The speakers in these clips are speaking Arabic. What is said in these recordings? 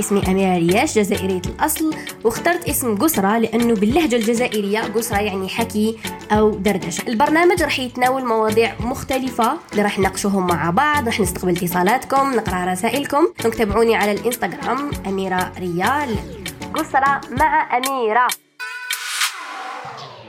اسمي أميرة رياش جزائرية الأصل واخترت اسم قسرة لأنه باللهجة الجزائرية قسرة يعني حكي أو دردشة. البرنامج راح يتناول مواضيع مختلفة اللي راح نناقشوهم مع بعض راح نستقبل اتصالاتكم نقرأ رسائلكم. تابعوني على الإنستغرام أميرة ريال. قسرة مع أميرة.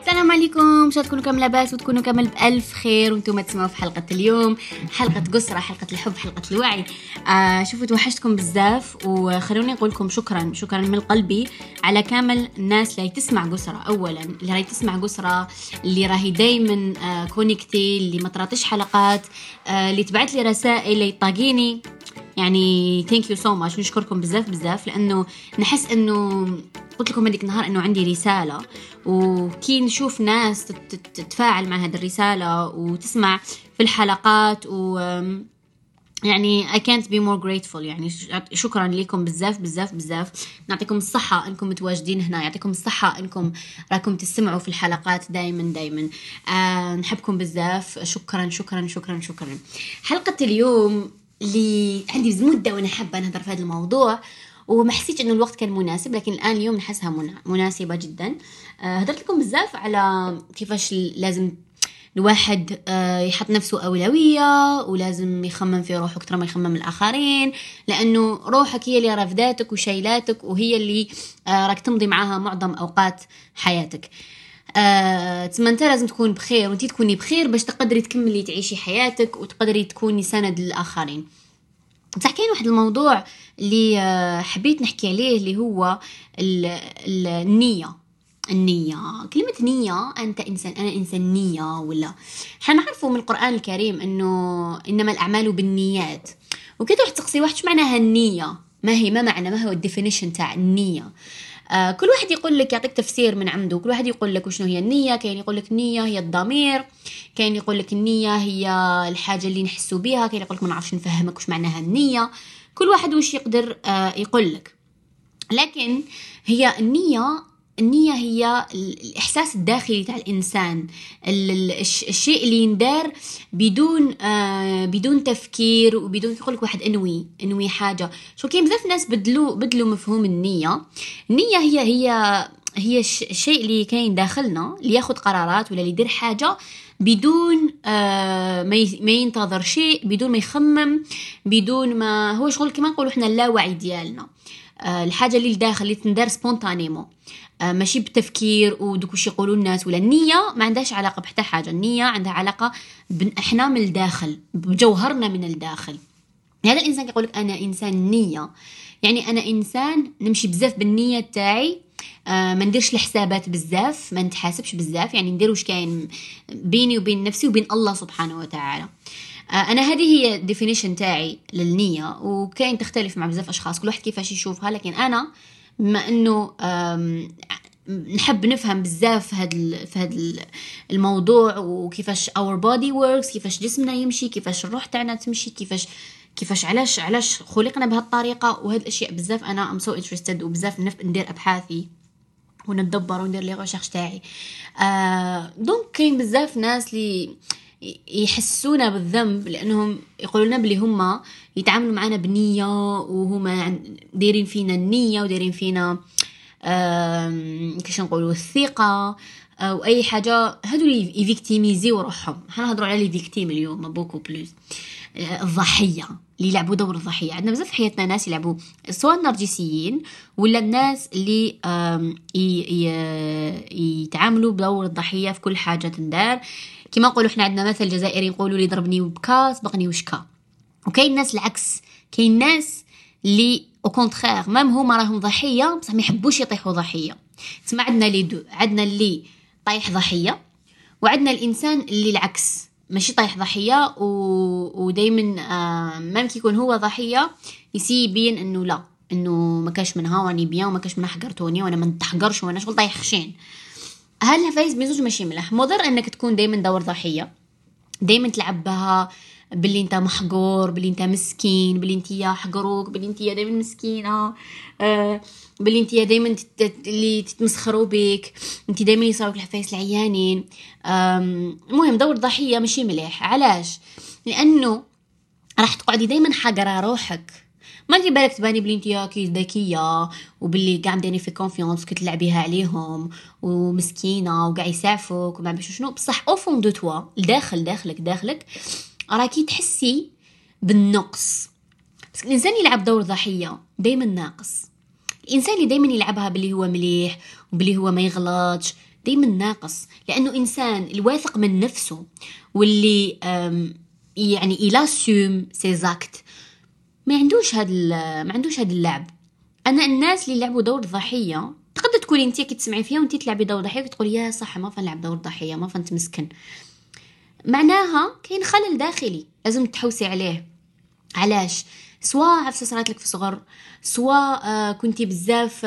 السلام عليكم. ان شاء تكونوا كامل لاباس وتكونوا كامل بألف خير. وأنتم تسمعوا في حلقة اليوم حلقة قسرة حلقة الحب حلقة الوعي. آه شوفوا توحشتكم بزاف. وخلوني نقول لكم شكرا شكرا من قلبي على كامل الناس اللي تسمع قسرة اولا اللي راهي تسمع قسرة اللي راهي دايما آه connectés اللي ما تراطش حلقات آه اللي تبعت لي رسائل اللي tag يني يعني thank you so much نشكركم بزاف بزاف لأنه نحس إنه قلت لكم هذيك النهار إنه عندي رسالة وكي نشوف ناس تتفاعل مع هذه الرسالة وتسمع في الحلقات و يعني I can't be more grateful. يعني شكرا لكم بزاف بزاف بزاف. نعطيكم الصحة إنكم متواجدين هنا يعطيكم الصحة إنكم راكم تستمعوا في الحلقات دايما دايما. آه نحبكم بزاف. شكرا شكرا شكرا شكرا. حلقة اليوم اللي عندي مدة وأنا حابة نهضر في هذا الموضوع وما حسيت إنه الوقت كان مناسب لكن الآن اليوم نحسها مناسبة جدا. آه، هدرت لكم بزاف على كيفاش لازم الواحد آه، يحط نفسه أولوية ولازم يخمم في روحه أكثر ما يخمم الآخرين لأنه روحك هي اللي رافداتك وشايلاتك وهي اللي آه، راك تمضي معاها معظم أوقات حياتك. آه، تسمى انت لازم تكون بخير وانت تكوني بخير باش تقدري تكملي تعيشي حياتك وتقدري تكوني سند للآخرين. بصح كاين واحد الموضوع اللي آه، حبيت نحكي عليه اللي هو النية. النية. كلمة نية أنت إنسان أنا إنسان نية ولا؟ إحنا نعرفوا من القرآن الكريم أنه إنما الأعمال بالنيات. وكده واحد تقصي واحد معناها النية؟ ما هي ما معنى؟ ما هو الديفينيشن تاع النية. آه كل واحد يقول لك يعطيك تفسير من عنده. كل واحد يقول لك وشنو هي النية كاين يقول لك النية هي الضمير كاين يقول لك النية هي الحاجة اللي نحسوا بها كاين يقول لك ما نعرفش نفهمك وش معناها النية. كل واحد وش يقدر آه يقول لك. لكن هي النية النية هي الإحساس الداخلي تاع الإنسان. الشيء اللي يندار بدون آه بدون تفكير وبدون يقول لك واحد أنوي أنوي حاجة. شو كاين بزاف ناس بدلوا بدلوا مفهوم النية. النية هي هي هي الشيء اللي كاين داخلنا اللي ياخذ قرارات ولا اللي يدير حاجة بدون آه ما ينتظر شيء بدون ما يخمم بدون ما هو شغل كما نقولوا إحنا اللاوعي ديالنا. آه الحاجة اللي لداخل اللي تندار سبونتانيمون ماشي بالتفكير ودوك واش يقولوا الناس. ولا النية ما عندهاش علاقة بحتى حاجة. النية عندها علاقة إحنا من الداخل بجوهرنا من الداخل. هذا الإنسان كيقول لك أنا إنسان نية. يعني أنا إنسان نمشي بزاف بالنية تاعي آه ما نديرش الحسابات بزاف ما نتحاسبش بزاف. يعني ندير واش كاين بيني وبين نفسي وبين الله سبحانه وتعالى. آه أنا هذه هي ال definition تاعي للنية. وكاين تختلف مع بزاف أشخاص كل واحد كيفاش يشوفها. لكن أنا بما إنه نحب نفهم بزاف في هذا في هذا الموضوع وكيفاش our body works كيفاش جسمنا يمشي كيفاش الروح تاعنا تمشي كيفاش كيفاش علاش علاش خلقنا بهالطريقة. وهاد الأشياء بزاف أنا I'm so interested وبزاف نف ندير أبحاثي ونتدبر وندير les recherches تاعي. آه donc كاين بزاف ناس اللي يحسونا بالذنب لأنهم يقولوا لنا بلي هما يتعاملوا معنا بنية وهما دايرين فينا النية ودايرين فينا كيش نقولوا الثقة أو اي حاجة. هادو اللي ي victimisé و روحهم. نهضروا على les victimes اليوم beaucoup plus الضحية اللي يلعبوا دور الضحية. عندنا بزاف في حياتنا ناس يلعبوا سواء النرجسيين ولا الناس اللي يتعاملوا بدور الضحية في كل حاجة تندار. كما نقولوا إحنا عندنا مثل جزائري نقولوا لي ضربني وبكا سبقني وشكا. وكاين ناس العكس. كاين ناس اللي au contraire même هما راهم ضحية بصح ما يحبوش يطيحوا ضحية. تسمع عندنا les deux عندنا اللي طايح ضحية وعندنا الإنسان اللي العكس. ماشي طايح ضحية و... ودائما آه même كي يكون هو ضحية ي essaie يبين إنه لا إنه ما كاش منها واني bien وما كاش منها حقرتوني وأنا ما نتحقرش وأنا شغل طايح خشين. هاد العفايس بزوج ماشي مليح مضر إنك تكون دائما دور ضحية. دائما تلعب بها باللي أنت محقور باللي أنت مسكين باللي أنت حقروك باللي أنت دائما مسكينة آه باللي أنت دائما اللي تتمسخروا بك أنت دائما يصراو لك العفايس العيانين المهم دور ضحية ماشي مليح علاش؟ لأنه راح تقعدي دائما حقره روحك. ما انت بالك تباني بلي انت كي ذكية وباللي قاع مديرين فيك confiance كي تلعبيها عليهم ومسكينة وقاع يسعفوك وما بعرف شنو. بصح au fond de toi الداخل داخلك داخلك راكي تحسي بالنقص. بس الإنسان يلعب دور ضحية دائما ناقص. الإنسان اللي دائما يلعبها باللي هو مليح وباللي هو ما يغلطش دائما ناقص. لأنه إنسان الواثق من نفسه واللي يعني ي assume ses actes ما عندوش هاد ما عندوش هاد اللعب. أنا الناس اللي لعبوا دور ضحية تقدر تكوني انت كي تسمعي فيها وانت تلعبي دور ضحية تقولي يا صح ما فنلعب دور ضحية ما فنتمسكن. معناها كاين خلل داخلي لازم تحوسي عليه. علاش؟ سواء عفسه صارت لك في الصغر سواء آه كنتي بزاف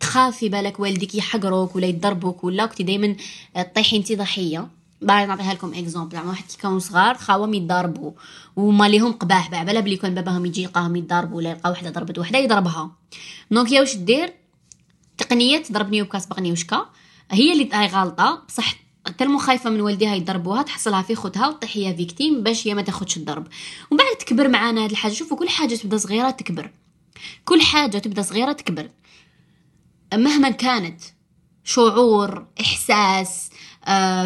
تخافي بالك والديك يحقروك ولا يضربوك ولا كنتي دائما آه تطيحي انت ضحية. بعد نعطيها لكم exemple زعما واحد كي كانوا صغار خاوهم يتضاربوا وما ليهم قباح بلا بلي كان باباهم يجي يلقاهم يتضاربوا ولا يلقى وحدة ضربت وحدة يضربها. donc يا واش دير؟ تقنية ضربني وبكا سبقني وشكا. هي اللي هاي غلطة بصح tellement خايفة من والديها يضربوها تحصلها في خوتها وتطيح هي victime باش هي ما تاخدش الضرب. ومن بعد تكبر معانا هاد الحاجة شوفوا كل حاجة تبدا صغيرة تكبر. كل حاجة تبدا صغيرة تكبر. مهما كانت شعور إحساس آه،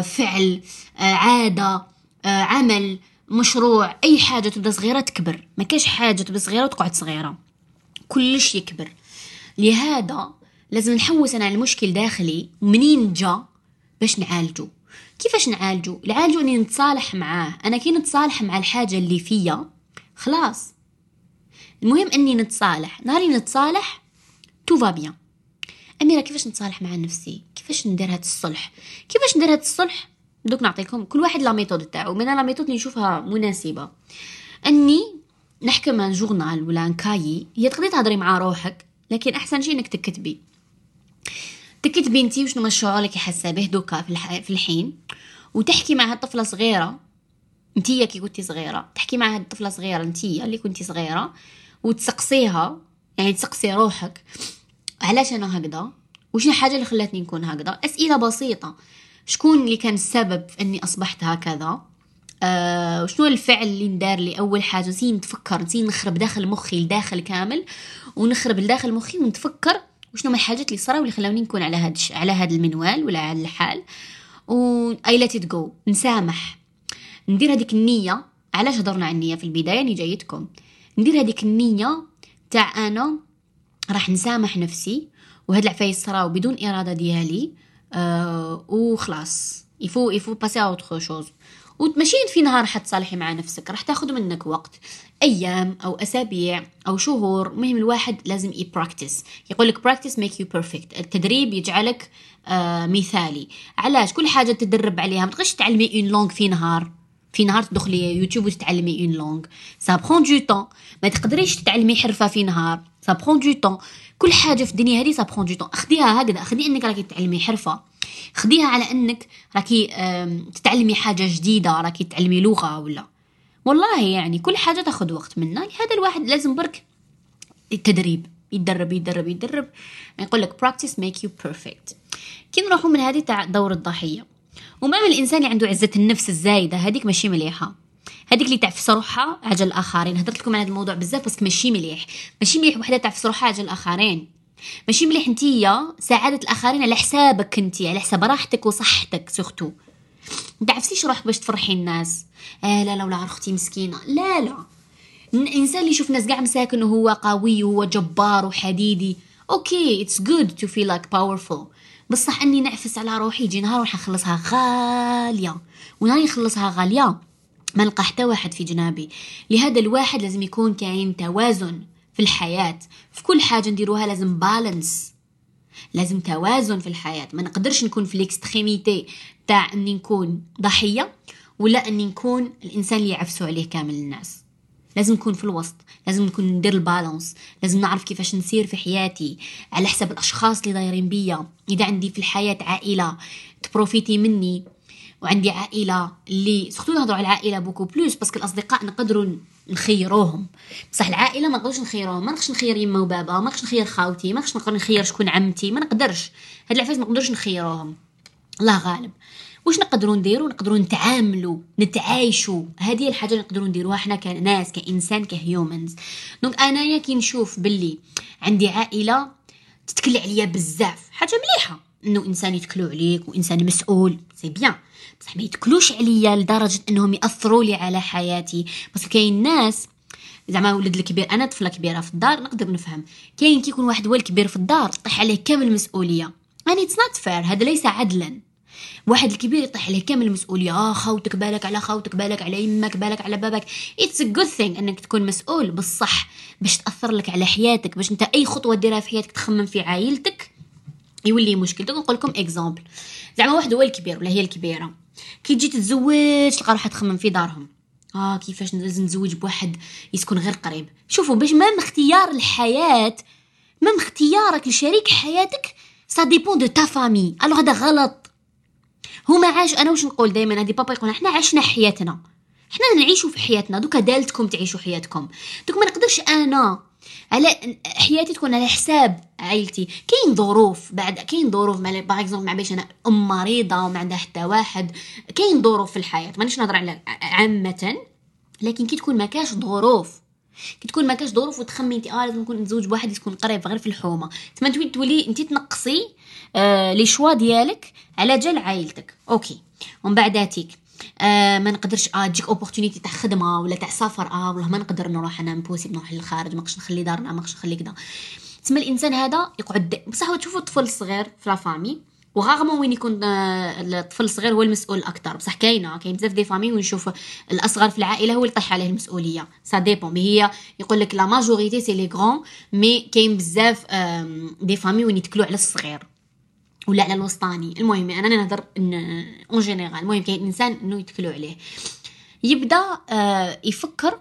فعل آه، عادة آه، عمل مشروع أي حاجة تبدأ صغيرة تكبر. ما كاش حاجة تبدأ صغيرة وتقعد صغيرة. كلش يكبر. لهذا لازم نحوس أنا على المشكل داخلي ومنين جا باش نعالجو. كيفاش نعالجو؟ نعالجو أني نتصالح معاه. أنا كي نتصالح مع الحاجة اللي فيا خلاص. المهم أني نتصالح. نهاري نتصالح tout va bien. أميرة كيفاش نتصالح مع نفسي؟ كيفاش ندير هاد الصلح؟ كيفاش ندير هاد الصلح؟ دوك نعطيكم كل واحد la méthode تاعو. من les méthodes اللي نشوفها مناسبة. أني نحكم un journal ولا un cahier تقدري تهضري مع روحك لكن أحسن شيء إنك تكتبي. تكتبي أنتي وشنو الشعور اللي حاسه به دوكا في, الح... في الحين وتحكي مع هالطفله صغيرة. أنتي كي كنتي صغيرة. تحكي مع هالطفله صغيرة أنتي اللي كنتي صغيرة وتسقسيها يعني تسقسي روحك. علاش أنا هكذا؟ وشنو الحاجة اللي خلاتني نكون هكذا؟ أسئلة بسيطة. شكون اللي كان السبب في أني أصبحت هكذا؟ آه وشنو الفعل اللي ندار لي أول حاجة؟ زي نتفكر زي نخرب داخل مخي لداخل كامل ونخرب لداخل مخي ونتفكر وشنو من الحاجات اللي صراو اللي خلاوني نكون على هاد على هاد المنوال ولا على الحال. و I let go نسامح. ندير هذيك النية. علاش هضرنا عن النية في البداية؟ اني جايتكم. ندير هذيك النية تاع أنا راح نسامح نفسي وهاد العفايس صراو بدون إرادة ديالي آه وخلاص. il faut il faut passer autre chose وماشي في نهار حتصالحي مع نفسك راح تاخذ منك وقت أيام أو أسابيع أو شهور. المهم الواحد لازم ي practice يقول لك practice make you perfect التدريب يجعلك آه مثالي. علاش؟ كل حاجة تدرب عليها. ما تعلمي une langue في نهار. في نهار تدخلي يوتيوب وتتعلمي une langue. ça prend du temps ما تقدريش تتعلمي حرفة في نهار. ça prend du temps كل حاجة في الدنيا هذه ça prend du temps اخديها هكذا. اخدي إنك راكي تتعلمي حرفة. خديها على إنك راكي تتعلمي حاجة جديدة راكي تتعلمي لغة ولا. والله يعني كل حاجة تاخذ وقت منا هذا الواحد لازم برك التدريب. يتدرب يتدرب يتدرب. يقول لك practice make you perfect. كي نروحوا من هذه تاع دور الضحية. وما من الإنسان اللي عنده عزة النفس الزايدة. هذيك ماشي مليحة. هذيك اللي تعفس روحها على جال الآخرين. هضرت لكم على هذا الموضوع بزاف بس ماشي مليح. ماشي مليح وحدة تعفس روحها على جال الآخرين. ماشي مليح نتيا سعادة الآخرين على حسابك انتي على حساب راحتك وصحتك surtout ما تعفسيش روحك باش تفرحي الناس. آه لا لا ولا أختي مسكينة. لا لا. الانسان اللي يشوف ناس قاع مساكن وهو قوي وهو جبار وحديدي okay it's good to feel like powerful بصح اني نعفس على روحي يجي نهار راح نخلصها غالية. ونهار نخلصها غالية ما نلقى حتى واحد في جنابي. لهذا الواحد لازم يكون كاين توازن في الحياة. في كل حاجة نديروها لازم balance لازم توازن في الحياة. ما نقدرش نكون في ال extrémité تاع اني نكون ضحية ولا اني نكون الإنسان اللي يعفسوا عليه كامل الناس. لازم نكون في الوسط لازم نكون ندير ال balance لازم نعرف كيفاش نسير في حياتي على حسب الأشخاص اللي دايرين بيا. إذا عندي في الحياة عائلة ت profiter مني وعندي عائلة اللي surtout نهضروا على العائلة beaucoup plus parce que الأصدقاء نقدروا نخيروهم. بصح العائلة ما نقدرش نخيروهم ما نقدرش نخير يما وبابا ما نقدرش نخير خاوتي ما نقدرش نقدر نخير شكون عمتي ما نقدرش. هاد العفايس ما نقدرش نخيروهم. الله غالب. واش نقدروا نديروا نقدروا نتعاملوا نتعايشوا هذه الحاجة اللي نقدروا نديروها حنا كناس كإنسان ك humans. donc أنايا كي نشوف باللي عندي عائلة تتكل عليا بزاف حاجة مليحة إنه إنسان يتكلوا عليك وإنسان مسؤول. c'est bien بصح ما يتكلوش عليا لدرجة إنهم يأثروا لي على حياتي. بس كاين ناس زعما ولد الكبير أنا طفلة كبيرة في الدار نقدر نفهم. كاين كي يكون واحد هو الكبير في الدار طيح عليه كامل المسؤوليه يعني it's not fair هذا ليس عدلا. واحد الكبير يطيح عليه كامل المسؤولية. آه خوتك بالك على خوتك بالك على يمك بالك على بابك. it's a good thing إنك تكون مسؤول بالصح. باش تأثر لك على حياتك باش أنت أي خطوة ديرها في حياتك تخمم في عائلتك يولي مشكل نقول لكم exemple زعما واحد هو الكبير ولا هي الكبيرة. كي تجي تتزوج تلقى روحها تخمم في دارهم. آه كيفاش لازم نتزوج بواحد يسكن غير قريب. شوفوا باش même اختيار الحياة même اختيارك لشريك حياتك ça dépend de ta famille alors هذا غلط. هما عاش أنا واش نقول دائما هادي بابا يقول إحنا عشنا حياتنا. حنا نعيشوا في حياتنا. دوكا دالتكم تعيشوا حياتكم. دوك ما نقدرش أنا على حياتي تكون على حساب عائلتي. كاين ظروف بعد كاين ظروف مع par exemple مع باش أنا أم مريضة وما عندها حتى واحد. كاين ظروف في الحياة. مانيش نهضر على عامة لكن كي تكون ما كاش ظروف كي تكون ما كاش ظروف وتخمي انت آه لازم نكون نتزوج بواحد يكون قريب غير في الحومة. تما تولي تولي انت تنقصي آه les choix ديالك على جال عائلتك. okay. ومن بعداتك آه ما نقدرش آه تجيك opportunité تاع خدمة ولا تاع سفر آه والله ما نقدر نروح أنا impossible نروح للخارج ما نخلي دارنا ما نخلي كذا تسمى الإنسان هذا يقعد بصح تشوفوا الطفل الصغير في la و rarement وين يكون آه، الطفل الصغير هو المسؤول أكثر بصح كاينة كاين بزاف des familles ونشوف الأصغر في العائلة هو اللي يطيح عليه المسؤولية. ça dépend mais هي يقول لك la majorité c'est les grands mais كاين بزاف des familles وين يتكلوا على الصغير. ولا على الوسطاني. المهم أنا نهضر en général المهم كاين إنسان إنه يتكلوا عليه. يبدأ آه يفكر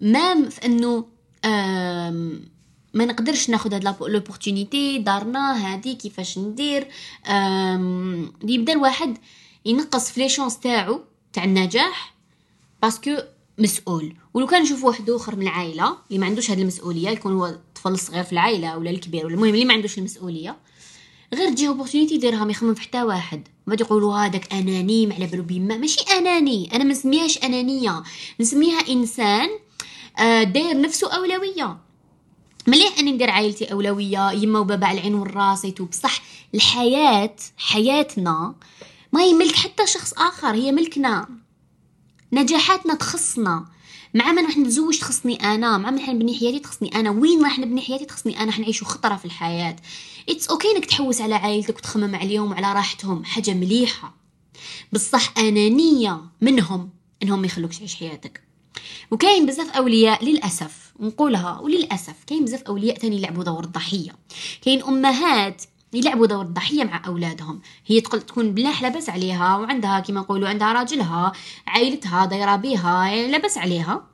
même في إنه آه ما نقدرش ناخذ هاد l'opportunité دارنا هادي كيفاش ندير؟ يبدا الواحد ينقص في les chances تاعو تاع النجاح parce que مسؤول. ولو كان نشوف واحد آخر من العائلة اللي ما عندوش هاد المسؤولية يكون هو الطفل الصغير في العائلة ولا الكبير ولا المهم اللي ما عندوش المسؤولية غير تجي opportunité يديرها ما يخمم في حتى واحد. ما يقولوا هذاك أناني ما على بالو بيما ماشي أناني أنا ما نسميهاش أنانية. نسميها إنسان آه، داير نفسه أولوية. مليح أني ندير عائلتي أولوية يما وبابا على العين والراس بصح الحياة حياتنا ما هي ملك حتى شخص آخر هي ملكنا. نجاحاتنا تخصنا. مع ما راح نتزوج تخصني أنا مع ما راح نبني حياتي تخصني أنا. وين راح نبني حياتي تخصني أنا؟ حنعيشوا خطرة في الحياة. it's okay إنك تحوس على عائلتك وتخمم عليهم وعلى راحتهم. حاجة مليحة. بصح انانيه منهم إنهم ما يخلوكش تعيش حياتك. وكاين بزاف أولياء للأسف. نقولها. وللأسف كاين بزاف أولياء تاني يلعبوا دور الضحية. كاين أمهات يلعبوا دور الضحية مع أولادهم. هي تقول تكون بلاح لاباس عليها وعندها كما نقولوا عندها راجلها عائلتها دايرة بيها يعني لاباس عليها.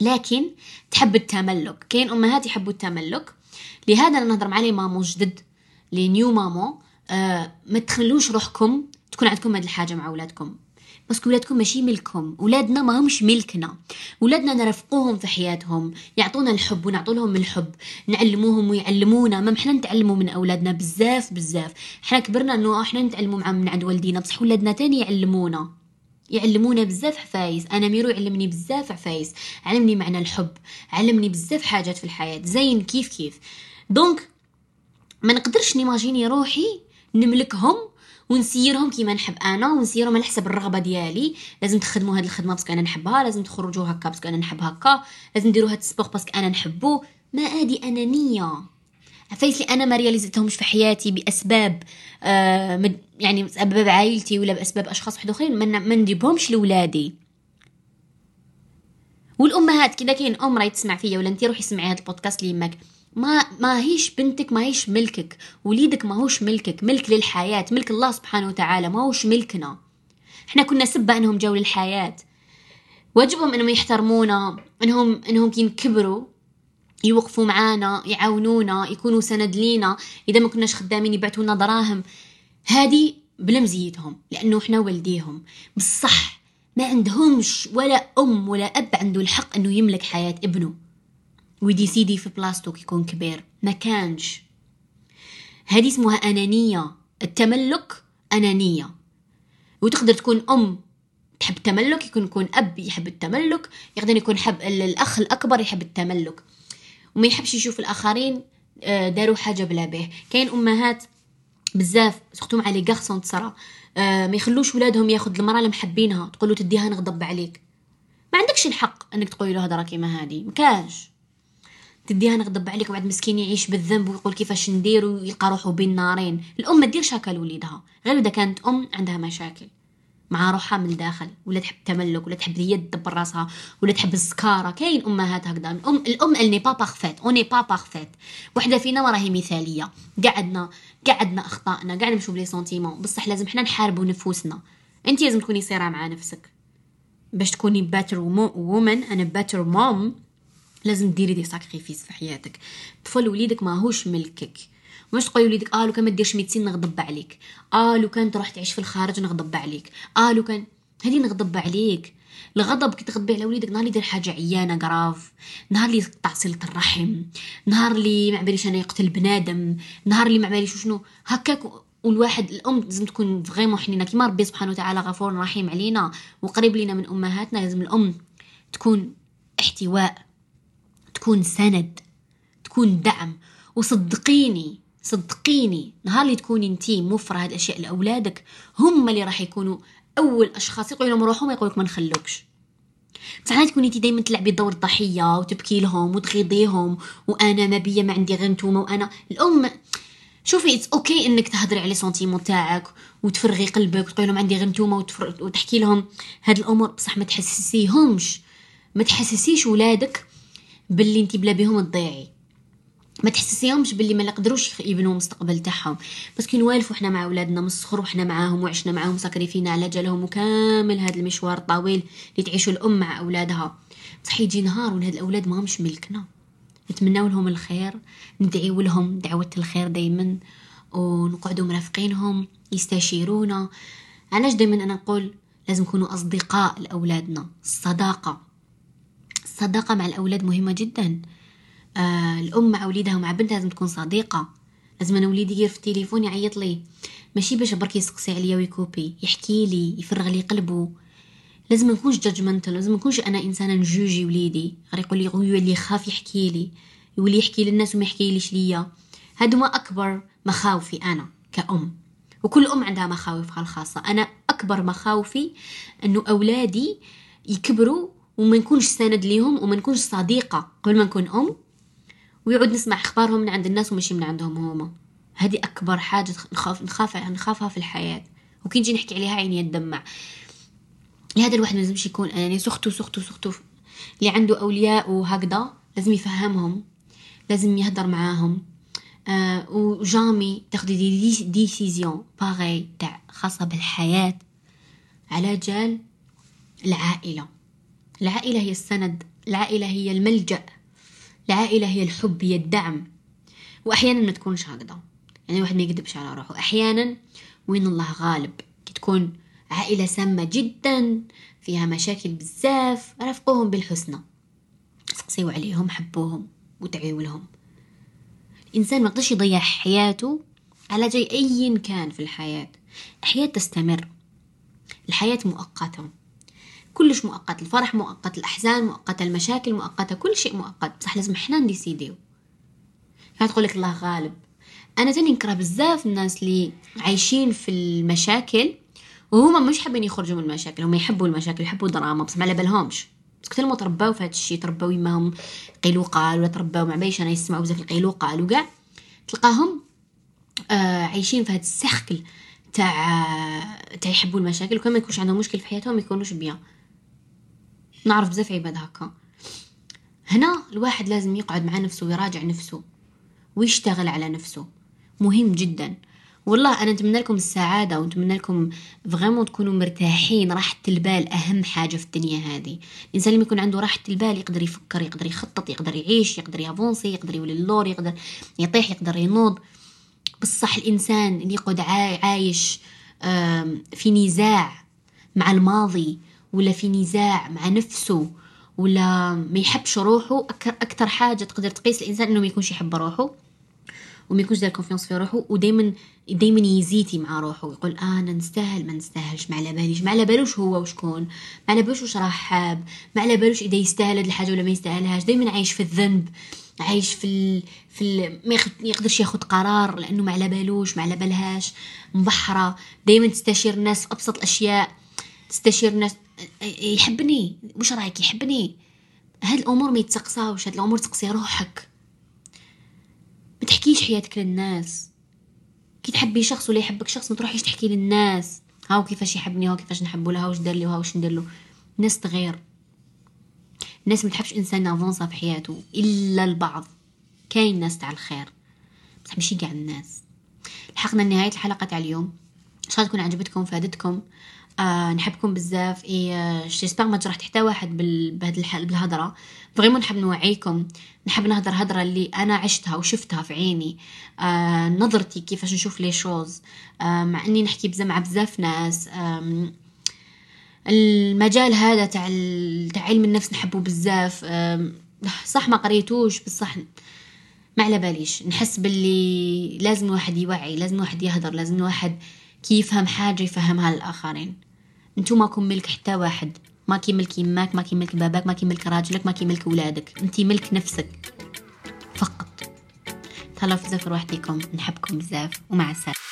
لكن تحب التملك. كاين أمهات يحبوا التملك. لهذا نهضر مع les mamans جدد les new mamans آه ما تخلوش روحكم تكون عندكم هاد الحاجة مع اولادكم parce que ولادكم ماشي ملكهم. ولادنا ما همش ملكنا. ولادنا نرفقوهم في حياتهم. يعطونا الحب ونعطوا لهم الحب. نعلموهم ويعلمونا. ما إحنا نتعلموا من أولادنا. بزاف بزاف. إحنا كبرنا إنه إحنا نتعلموا مع من عند والدينا. بصح ولادنا تاني يعلمونا. يعلمونا بزاف عفايس أنا ميرو يعلمني بزاف عفايس علمني معنى الحب. علمني بزاف حاجات في الحياة. زين كيف كيف. donc ما نقدرش ن imaginer روحي نملكهم ونسيرهم كيما نحب أنا ونسيرهم على حسب الرغبة ديالي. لازم تخدموا هاد الخدمة parce que أنا نحبها لازم تخرجوا هكا parce que أنا نحب هكا. لازم ديروا هاد ال sport parce que أنا نحبو. ما هادي أنانية. عفايس اللي أنا ما رياليزيتهمش في حياتي بأسباب آه يعني بسبب عائلتي ولا بأسباب أشخاص واحد أخرين. ما نديبهمش لولادي. والأمهات كذا كاين أم راهي تسمع فيا ولا انت روحي سمعي هذا البودكاست ليماك ما ما هيش بنتك ما هيش ملكك. وليدك ما هوش ملكك. ملك للحياة. ملك الله سبحانه وتعالى. ما هوش ملكنا. إحنا كنا سبة انهم جو للحياة. واجبهم انهم يحترمونا انهم انهم كين كبروا يوقفوا معانا يعاونونا يكونوا سند لينا. إذا ما كناش خدامين يبعثوا لنا دراهم. هذه بلا مزيتهم لأنه إحنا والديهم. بصح ما عندهمش ولا أم ولا أب عنده الحق إنه يملك حياة ابنه. وي décider في بلاصتو يكون كبير. ما كانش هذه اسمها أنانية. التملك أنانية. وتقدر تكون أم. تحب التملك يكون يكون أب يحب التملك. يقدر يكون حب الأخ الأكبر يحب التملك. وما يحبش يشوف الآخرين آه، داروا حاجة بلا به. كاين أمهات بزاف surtout مع les garçons تصرا. آه، ما يخلوش ولادهم ياخذ المرأة اللي محبينها. تقولوا تديها نغضب عليك. ما عندكش الحق إنك تقولي له هضره كيما هذه. مكانش. تديها نغضب عليك وبعد مسكين يعيش بالذنب ويقول كيفاش ندير ويلقى روحه بين نارين الأم ما ديرش هكا لوليدها غير إذا كانت أم عندها مشاكل. مع روحها من الداخل ولا تحب التملك ولا تحب هي تدبر راسها ولا تحب السكارة. كاين أمهات هكذا. الام الأم elle n'est pas parfaite on n'est pas parfaites وحدة فينا راهي مثالية. قاع عندنا قاع عندنا أخطائنا. قاعد نمشوا ب les sentiments بصح لازم حنا نحاربوا نفوسنا. أنت لازم تكوني صيره مع نفسك. باش تكوني better woman أنا better mom لازم ديري des sacrifices في حياتك. طفل وليدك ماهوش ملكك. مش تقولي وليدك آه لو كان ما ديرش médecine نغضب عليك. آه لو كان تروح تعيش في الخارج نغضب عليك. آه لو كان هذه نغضب عليك. الغضب كي تغضبي على وليدك نهار اللي يدير حاجة عيانة grave نهار اللي يقطع صلة الرحم. نهار اللي ما أنا يقتل بنادم. نهار اللي ما عباليش شنو. هكاك والواحد الأم لازم تكون فريمون حنينة. كيما ربي سبحانه وتعالى غفور رحيم علينا وقريب لينا من أمهاتنا لازم الأم تكون احتواء. تكون سند تكون دعم. وصدقيني صدقيني نهار اللي تكوني انتي موفره هاد الأشياء لأولادك هم اللي راح يكونوا أول أشخاص يقولوا لهم روحوا ما يقولك ما نخلوكش. بصح تكوني انتي دائما تلعبي دور الضحية وتبكي لهم وتغيضيهم وأنا ما بيا ما عندي غير نتوما وأنا الأم. شوفي it's okay إنك تهضري على sentiment تاعك وتفرغي قلبك وتقولي لهم عندي غير نتوما وتحكي لهم. هاد الأمور بصح ما تحسسيهمش ما تحسسيش ولادك باللي انت بلا بيهم تضيعي. ما تحسسيهمش باللي ما يقدروش يبنوا المستقبل تاعهم. بس كي نوالفوا حنا مع اولادنا من الصغر وحنا معاهم وعشنا معاهم ساكريفينا على جالهم وكامل هذا المشوار الطويل اللي تعيشوا الأم مع أولادها. صح يجي نهار وهاد الأولاد ما همش ملكنا. نتمناو لهم الخير ندعيو لهم دعوة الخير دايما ونقعدوا مرافقينهم يستشيرونا. علاش دايما أنا نقول لازم نكونوا أصدقاء لأولادنا؟ الصداقة. الصداقة مع الأولاد مهمة جدا. آه الأم مع وليدها ومع بنتها لازم تكون صديقة. لازم أنا وليدي يجي في التليفون يعيط لي. ماشي باش برك يسقسي عليا ويكوبي يحكي لي يفرغ لي قلبه. لازم نكونش judgmental لازم نكونش أنا إنسانة نجوجي وليدي. غير يقول لي يولي يخاف يحكي لي يولي يحكي للناس وما يحكيليش ليا. هادو ما أكبر مخاوفي أنا كأم. وكل أم عندها مخاوفها الخاصة. أنا أكبر مخاوفي إنه أولادي يكبروا وما نكونش سند ليهم وما نكونش صديقة. قبل ما نكون أم ويعود نسمع أخبارهم من عند الناس وماشي من عندهم هما. هذه أكبر حاجة نخاف نخاف نخافها في الحياة. وكي نجي نحكي عليها عيني تدمع. لهذا الواحد ما لازمش يكون يعني surtout surtout surtout اللي عنده أولياء وهكذا لازم يفهمهم لازم يهدر معاهم. آه و jamais تاخدي des décisions باغي تاع خاصة بالحياة على جال العائلة. العائلة هي السند العائلة هي الملجأ العائلة هي الحب هي الدعم. واحيانا ما تكونش هكذا. يعني واحد ما يكذبش على روحه. أحيانا وين الله غالب؟ تكون عائلة سامة جدا فيها مشاكل بزاف رافقوهم بالحسنى. سقسيو عليهم حبوهم ودعيو لهم. الإنسان ما يقدرش يضيع حياته على جاي أي كان في الحياة. الحياة تستمر. الحياة مؤقتة. كلش مؤقت الفرح مؤقت الأحزان مؤقتة المشاكل مؤقتة كل شيء مؤقت. بصح لازم حنا نديسيديو كانت تقول لك الله غالب. أنا تاني نكره بزاف الناس اللي عايشين في المشاكل وهما مش حابين يخرجوا من المشاكل هم يحبوا المشاكل يحبوا الدراما بس ما على بالهمش. كثر ما ترباو في هذا الشيء ترباو يماهم قيلو قال ولا ترباو مع بايش أنا يسمعوا بزاف القيلو قال وكاع تلقاهم آه عايشين في هذا ال cercle تاع تاع يحبوا المشاكل وكان ما يكونش عندهم مشكل في حياتهم ما يكونوش bien. نعرف بزاف عباد هكا. هنا الواحد لازم يقعد مع نفسه ويراجع نفسه ويشتغل على نفسه. مهم جدا. والله أنا نتمنى لكم السعادة ونتمنى لكم vraiment تكونوا مرتاحين. راحة البال أهم حاجة في الدنيا هذه. الإنسان اللي يكون عنده راحة البال يقدر يفكر يقدر يخطط يقدر يعيش يقدر ي avancer يقدر يولي اللور يقدر يطيح يقدر ينوض. بصح الإنسان اللي يقعد عايش في نزاع مع الماضي ولا في نزاع مع نفسه ولا ما يحبش روحه أكثر حاجة تقدر تقيس الإنسان إنه ما يكونش يحب روحه وما يكونش داير كونفيونس في روحه ودائما دائما يزيتي مع روحه ويقول آه أنا نستاهل ما نستاهلش ما على باليش ما على بالوش هو وشكون ما على بالوش واش راه حاب ما على بالوش إذا يستاهل هاد الحاجة ولا ما يستاهلهاش دائما عايش في الذنب عايش في ال... في ال... ما. يقدرش ياخد قرار لأنه ما على بالوش ما على بالهاش مبحرة دائما تستشير الناس في أبسط الأشياء تستشير الناس يحبني وش رأيك؟ يحبني. هاد الأمور ما يتسقساوش هاد الأمور تقصي روحك. ما تحكيش حياتك للناس. كي تحبي شخص ولا يحبك شخص ما تروحيش تحكي للناس. هاو كيفاش يحبني هاو كيفاش نحبه له هاو واش دار لي واش ندير له. الناس تغير. الناس ما تحبش إنسان avancé في حياته إلا البعض. كاين ناس تاع الخير. بصح ماشي كاع الناس. لحقنا لنهاية الحلقة تاع اليوم. إن شاء الله تكون عجبتكم فادتكم. آه نحبكم بزاف. et آه j'espère ما تجرحت حتى واحد بهاد الحال بالهضرة. vraiment نحب نوعيكم. نحب نهضر هضرة اللي أنا عشتها وشفتها في عيني. آه نظرتي كيفاش نشوف les choses آه مع إني نحكي بزاف مع بزاف ناس. آه المجال هذا تاع تاع علم النفس نحبه بزاف. آه صح ما قريتوش بصح ما على باليش. نحس باللي لازم واحد يوعي لازم واحد يهدر لازم واحد كي يفهم حاجة يفهمها للآخرين. انتو ماكم ملك حتى واحد. ما كي ملك يماك ما كي ملك باباك ما كي ملك راجلك ما كي ملك ولادك. انتي ملك نفسك. فقط. تهلاو في زفر وحديكم. نحبكم بزاف. ومع السلامة.